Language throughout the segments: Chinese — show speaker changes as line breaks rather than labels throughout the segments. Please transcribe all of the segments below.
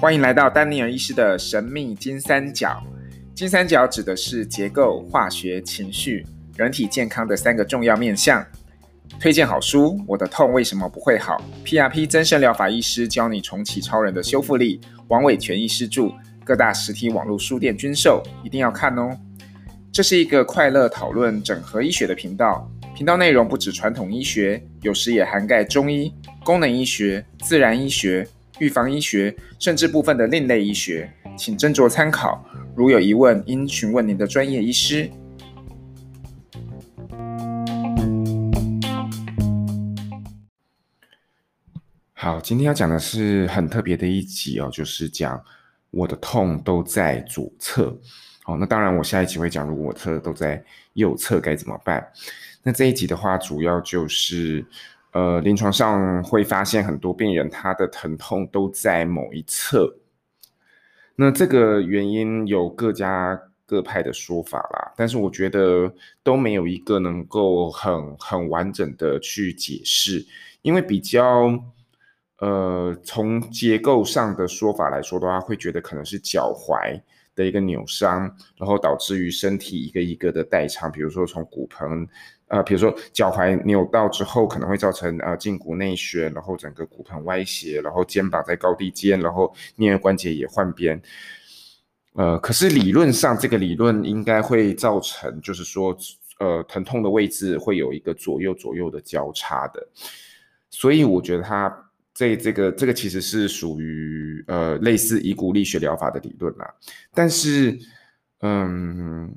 欢迎来到丹尼尔医师的神秘金三角。金三角指的是结构、化学、情绪、人体健康的三个重要面向。推荐好书：我的痛为什么不会好？PRP 增生疗法医师教你重启超人的修复力。王伟全医师著，各大实体网络书店均售，一定要看哦。这是一个快乐讨论整合医学的频道，频道内容不止传统医学，有时也涵盖中医、功能医学、自然医学。预防医学，甚至部分的另类医学，请斟酌参考。如有疑问，应询问您的专业医师。好，今天要讲的是很特别的一集哦，就是讲我的痛都在左侧。好，那当然，我下一集会讲，如果我侧都在右侧该怎么办？那这一集的话，主要就是。呃，临床上会发现很多病人他的疼痛都在某一侧，那这个原因有各家各派的说法啦，但是我觉得都没有一个能够很很完整的去解释，因为比较呃从结构上的说法来说的话，会觉得可能是脚踝的一个扭伤，然后导致于身体一个一个的代偿，比如说从骨盆。呃，比如说脚踝扭到之后，可能会造成呃胫骨内旋，然后整个骨盆歪斜，然后肩膀在高低肩，然后颞关节也换边。呃，可是理论上这个理论应该会造成，就是说，呃，疼痛的位置会有一个左右左右的交叉的。所以我觉得它这这个这个其实是属于呃类似以骨力学疗法的理论啦。但是，嗯。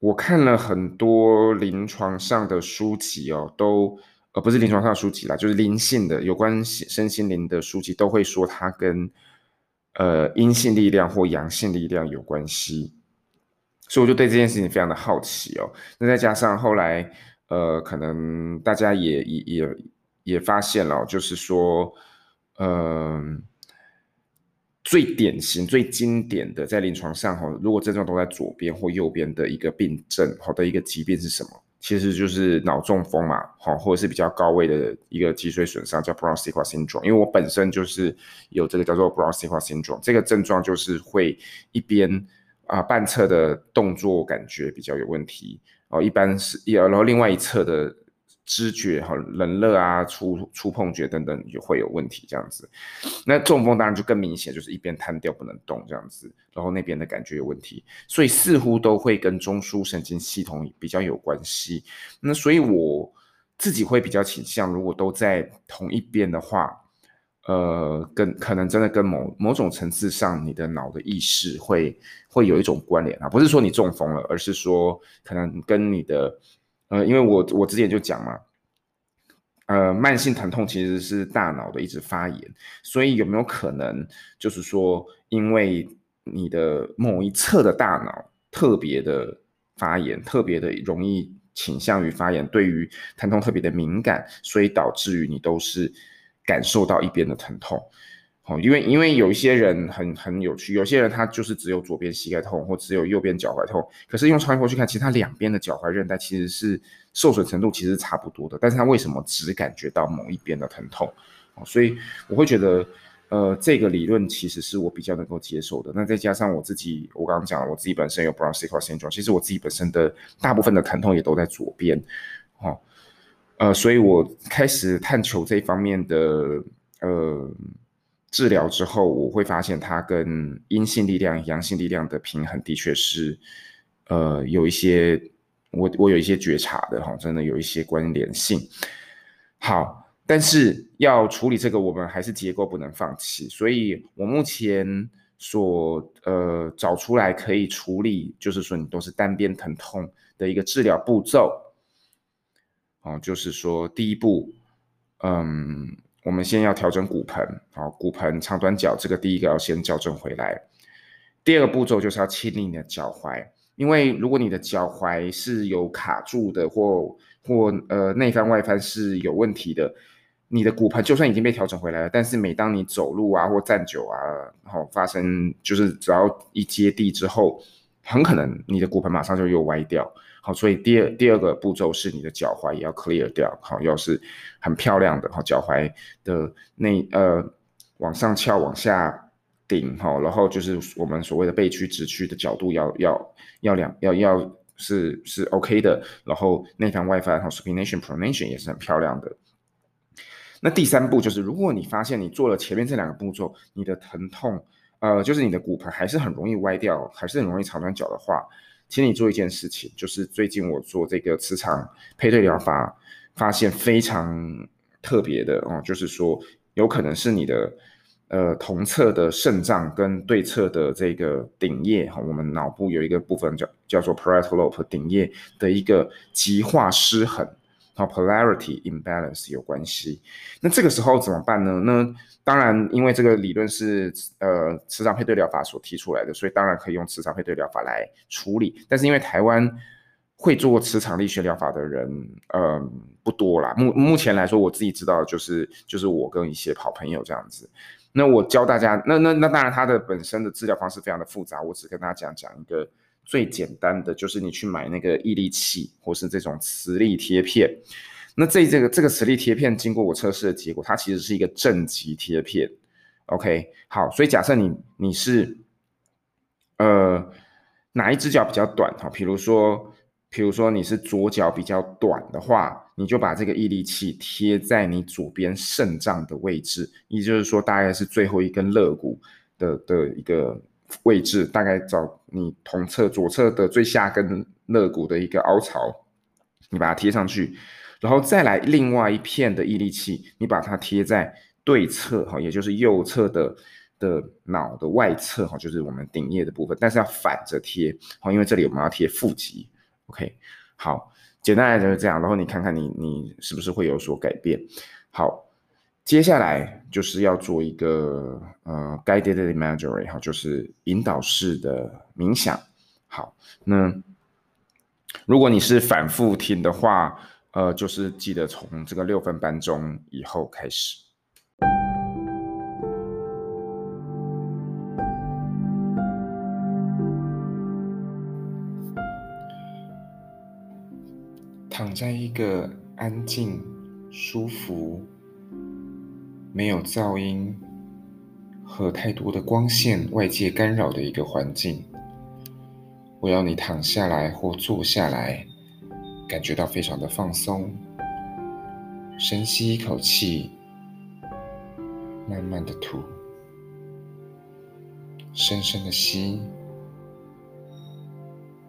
我看了很多临床上的书籍哦，都呃不是临床上的书籍啦，就是灵性的有关身心灵的书籍，都会说它跟呃阴性力量或阳性力量有关系，所以我就对这件事情非常的好奇哦。那再加上后来呃，可能大家也也也也也发现了，就是说嗯。呃最典型、最经典的在临床上哈，如果症状都在左边或右边的一个病症，好的一个疾病是什么？其实就是脑中风嘛，好，或者是比较高位的一个脊髓损伤，叫 Brown-Séquard syndrome。因为我本身就是有这个叫做 Brown-Séquard syndrome，这个症状就是会一边啊半侧的动作感觉比较有问题哦，一般是一然后另外一侧的。知觉哈冷热啊触触碰觉等等就会有问题这样子，那中风当然就更明显，就是一边瘫掉不能动这样子，然后那边的感觉有问题，所以似乎都会跟中枢神经系统比较有关系。那所以我自己会比较倾向，如果都在同一边的话，呃，跟可能真的跟某某种层次上你的脑的意识会会有一种关联啊，不是说你中风了，而是说可能跟你的。呃，因为我我之前就讲嘛，呃，慢性疼痛其实是大脑的一直发炎，所以有没有可能就是说，因为你的某一侧的大脑特别的发炎，特别的容易倾向于发炎，对于疼痛特别的敏感，所以导致于你都是感受到一边的疼痛。哦因为因为有一些人很很有趣，有些人他就是只有左边膝盖痛，或只有右边脚踝痛，可是用超音波去看，其实他两边的脚踝韧带其实是受损程度其实差不多的，但是他为什么只感觉到某一边的疼痛？所以我会觉得，呃，这个理论其实是我比较能够接受的。那再加上我自己，我刚刚讲了，我自己本身有 Brown-Séquard syndrome，其实我自己本身的大部分的疼痛也都在左边，哦，呃，所以我开始探求这方面的，呃。治疗之后，我会发现它跟阴性力量、阳性力量的平衡的确是，呃，有一些我我有一些觉察的哈，真的有一些关联性。好，但是要处理这个，我们还是结构不能放弃。所以我目前所呃找出来可以处理，就是说你都是单边疼痛的一个治疗步骤，哦，就是说第一步，嗯。我们先要调整骨盆，好，骨盆长短脚，这个第一个要先矫正回来。第二个步骤就是要清理你的脚踝，因为如果你的脚踝是有卡住的，或或呃内翻外翻是有问题的，你的骨盆就算已经被调整回来了，但是每当你走路啊或站久啊，然后发生就是只要一接地之后，很可能你的骨盆马上就又歪掉。好，所以第二第二个步骤是你的脚踝也要 clear 掉，好，要是很漂亮的，好，脚踝的那呃往上翘往下顶，好，然后就是我们所谓的背屈直屈的角度要要要两要要是是 OK 的，然后内翻外翻，好，supination pronation 也是很漂亮的。那第三步就是，如果你发现你做了前面这两个步骤，你的疼痛，呃，就是你的骨盆还是很容易歪掉，还是很容易长短脚的话，请你做一件事情，就是最近我做这个磁场配对疗法，发现非常特别的哦，就是说有可能是你的呃同侧的肾脏跟对侧的这个顶叶哈，我们脑部有一个部分叫叫做 parietal lobe 顶叶的一个极化失衡。和 polarity imbalance 有关系，那这个时候怎么办呢？那当然，因为这个理论是呃磁场配对疗法所提出来的，所以当然可以用磁场配对疗法来处理。但是因为台湾会做磁场力学疗法的人，嗯、不多啦。目目前来说，我自己知道就是就是我跟一些好朋友这样子。那我教大家，那那那当然，它的本身的治疗方式非常的复杂，我只跟大家讲讲一个。最简单的就是你去买那个毅力器，或是这种磁力贴片。那这这个这个磁力贴片，经过我测试的结果，它其实是一个正极贴片。OK，好，所以假设你你是呃哪一只脚比较短哈，比如说比如说你是左脚比较短的话，你就把这个毅力器贴在你左边肾脏的位置，也就是说大概是最后一根肋骨的的一个。位置大概找你同侧左侧的最下根肋骨的一个凹槽，你把它贴上去，然后再来另外一片的毅力器，你把它贴在对侧哈，也就是右侧的的脑的外侧哈，就是我们顶叶的部分，但是要反着贴好，因为这里我们要贴负极。OK，好，简单来讲就是这样，然后你看看你你是不是会有所改变？好。接下来就是要做一个呃 guided imagery 哈，就是引导式的冥想。好，那如果你是反复听的话，呃，就是记得从这个六分半钟以后开始。躺在一个安静、舒服。没有噪音和太多的光线外界干扰的一个环境。我要你躺下来或坐下来，感觉到非常的放松。深吸一口气，慢慢的吐，深深的吸，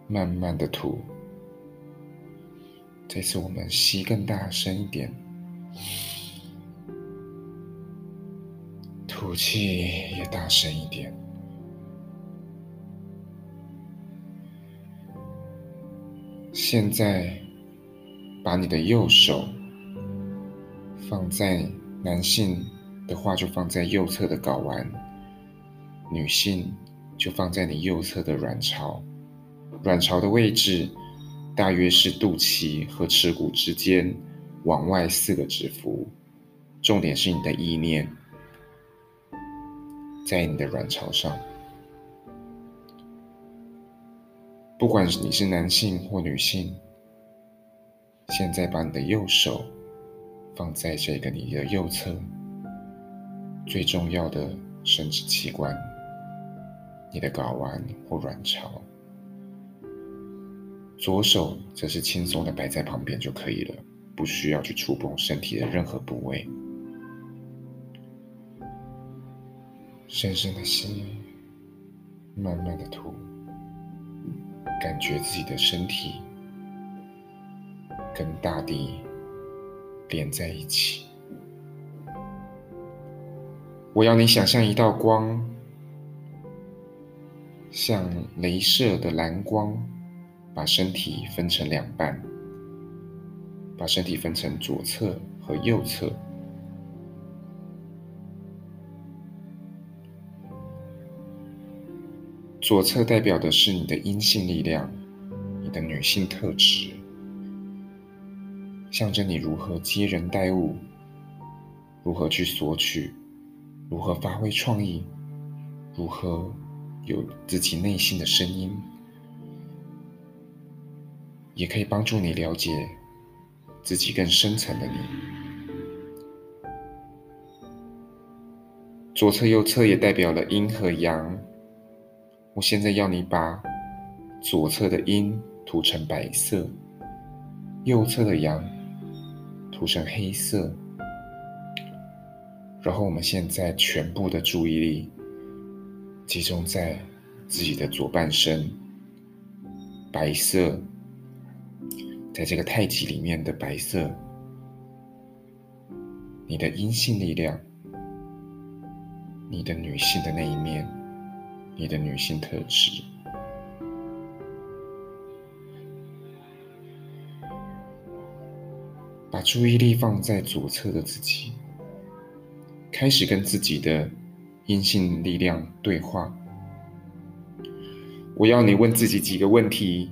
慢慢的吐。这次我们吸更大声一点。吐气也大声一点。现在，把你的右手放在男性的话，就放在右侧的睾丸；女性就放在你右侧的卵巢。卵巢的位置大约是肚脐和耻骨之间往外四个指腹。重点是你的意念。在你的卵巢上，不管你是男性或女性，现在把你的右手放在这个你的右侧最重要的生殖器官，你的睾丸或卵巢，左手则是轻松的摆在旁边就可以了，不需要去触碰身体的任何部位。深深的吸，慢慢的吐，感觉自己的身体跟大地连在一起。我要你想象一道光，像镭射的蓝光，把身体分成两半，把身体分成左侧和右侧。左侧代表的是你的阴性力量，你的女性特质，象征你如何接人待物，如何去索取，如何发挥创意，如何有自己内心的声音。也可以帮助你了解自己更深层的你。左侧、右侧也代表了阴和阳。我现在要你把左侧的阴涂成白色，右侧的阳涂成黑色。然后我们现在全部的注意力集中在自己的左半身，白色，在这个太极里面的白色，你的阴性力量，你的女性的那一面，你的女性特质，把注意力放在左侧的自己。开始跟自己的阴性力量对话。我要你问自己几个问题：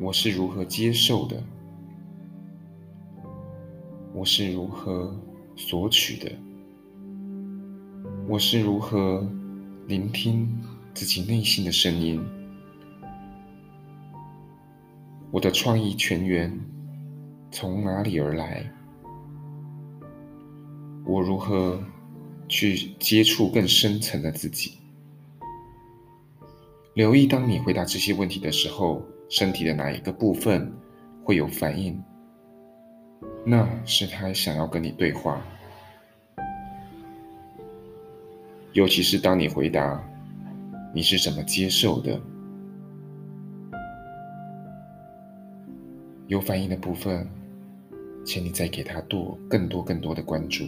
我是如何接受的？我是如何索取的？我是如何聆听自己内心的声音？我的创意泉源从哪里而来？我如何去接触更深层的自己？留意，当你回答这些问题的时候，身体的哪一个部分会有反应？那是他想要跟你对话。尤其是当你回答你是怎么接受的，有反应的部分，请你再给他多更多更多的关注。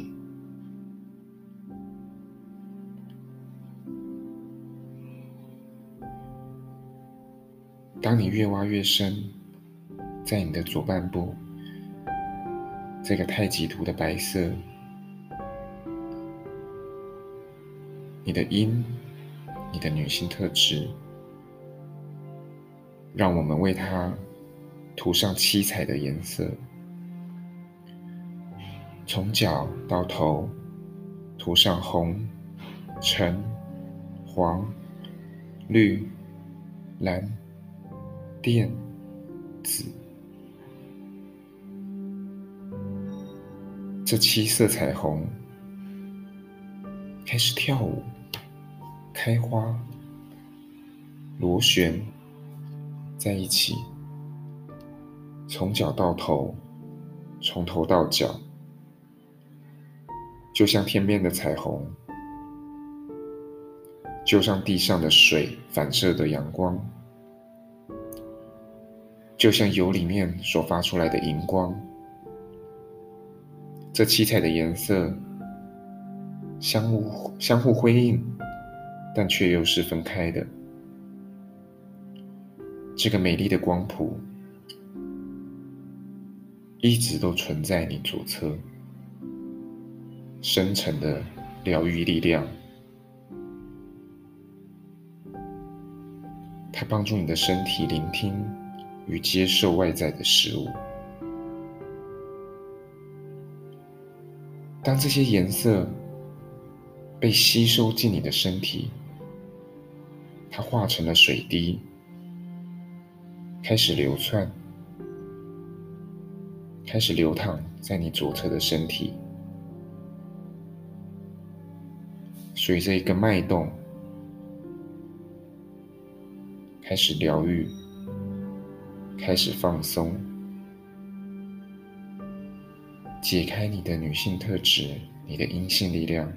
当你越挖越深，在你的左半部，这个太极图的白色，你的阴，你的女性特质，让我们为它涂上七彩的颜色，从脚到头，涂上红、橙、黄、绿、蓝。靛、紫，这七色彩虹开始跳舞、开花、螺旋在一起，从脚到头，从头到脚，就像天边的彩虹，就像地上的水反射的阳光。就像油里面所发出来的荧光，这七彩的颜色相互相互辉映，但却又是分开的。这个美丽的光谱一直都存在你左侧，深沉的疗愈力量，它帮助你的身体聆听。与接受外在的事物。当这些颜色被吸收进你的身体，它化成了水滴，开始流窜，开始流淌在你左侧的身体，随着一个脉动，开始疗愈。开始放松，解开你的女性特质，你的阴性力量，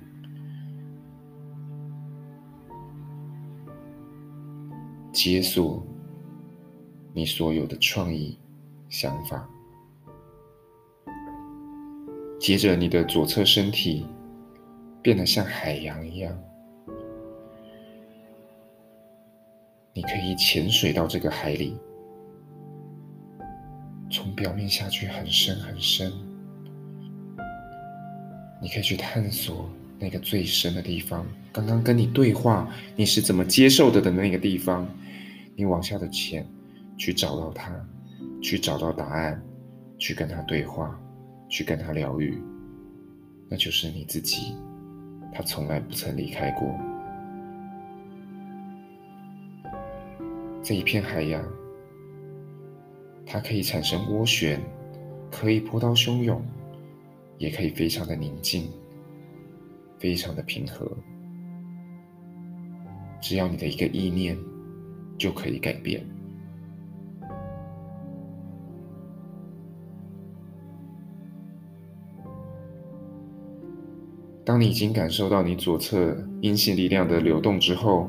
解锁你所有的创意想法。接着，你的左侧身体变得像海洋一样，你可以潜水到这个海里。从表面下去很深很深，你可以去探索那个最深的地方。刚刚跟你对话，你是怎么接受的的那个地方，你往下的潜，去找到他，去找到答案，去跟他对话，去跟他疗愈，那就是你自己。他从来不曾离开过这一片海洋，它可以产生涡旋，可以波涛汹涌，也可以非常的宁静，非常的平和。只要你的一个意念，就可以改变。当你已经感受到你左侧阴性力量的流动之后，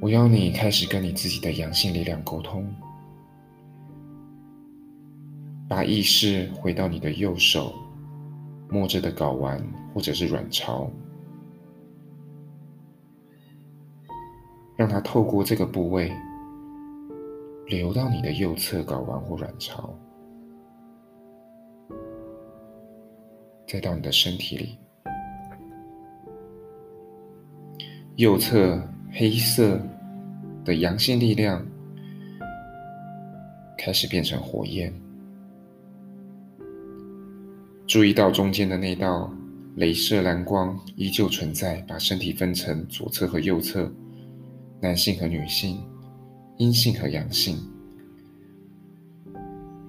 我要你开始跟你自己的阳性力量沟通，把意识回到你的右手摸着的睾丸或者是卵巢，让它透过这个部位流到你的右侧睾丸或卵巢。再到你的身体里，右侧黑色的阳性力量开始变成火焰。注意到中间的那道镭射蓝光依旧存在，把身体分成左侧和右侧，男性和女性，阴性和阳性。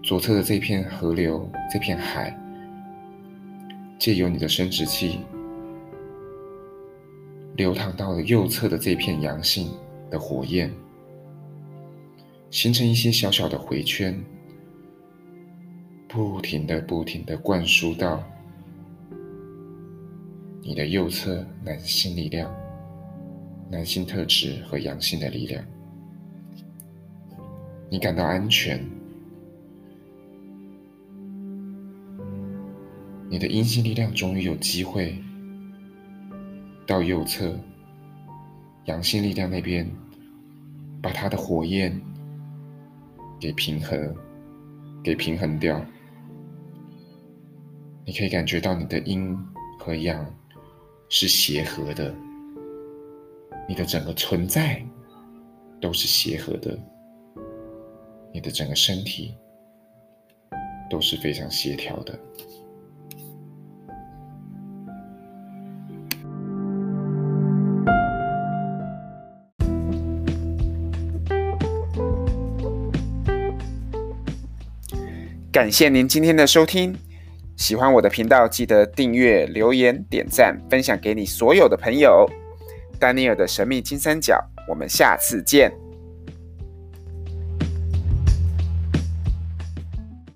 左侧的这片河流，这片海。借由你的生殖器流淌到了右侧的这片阳性的火焰，形成一些小小的回圈，不停的、不停的灌输到你的右侧男性力量、男性特质和阳性的力量，你感到安全。你的阴性力量终于有机会到右侧阳性力量那边，把它的火焰给平衡，给平衡掉。你可以感觉到你的阴和阳是协和的，你的整个存在都是协和的，你的整个身体都是非常协调的。感谢您今天的收听，喜欢我的频道，记得订阅、留言、点赞、分享给你所有的朋友。丹尼尔的神秘金三角，我们下次见。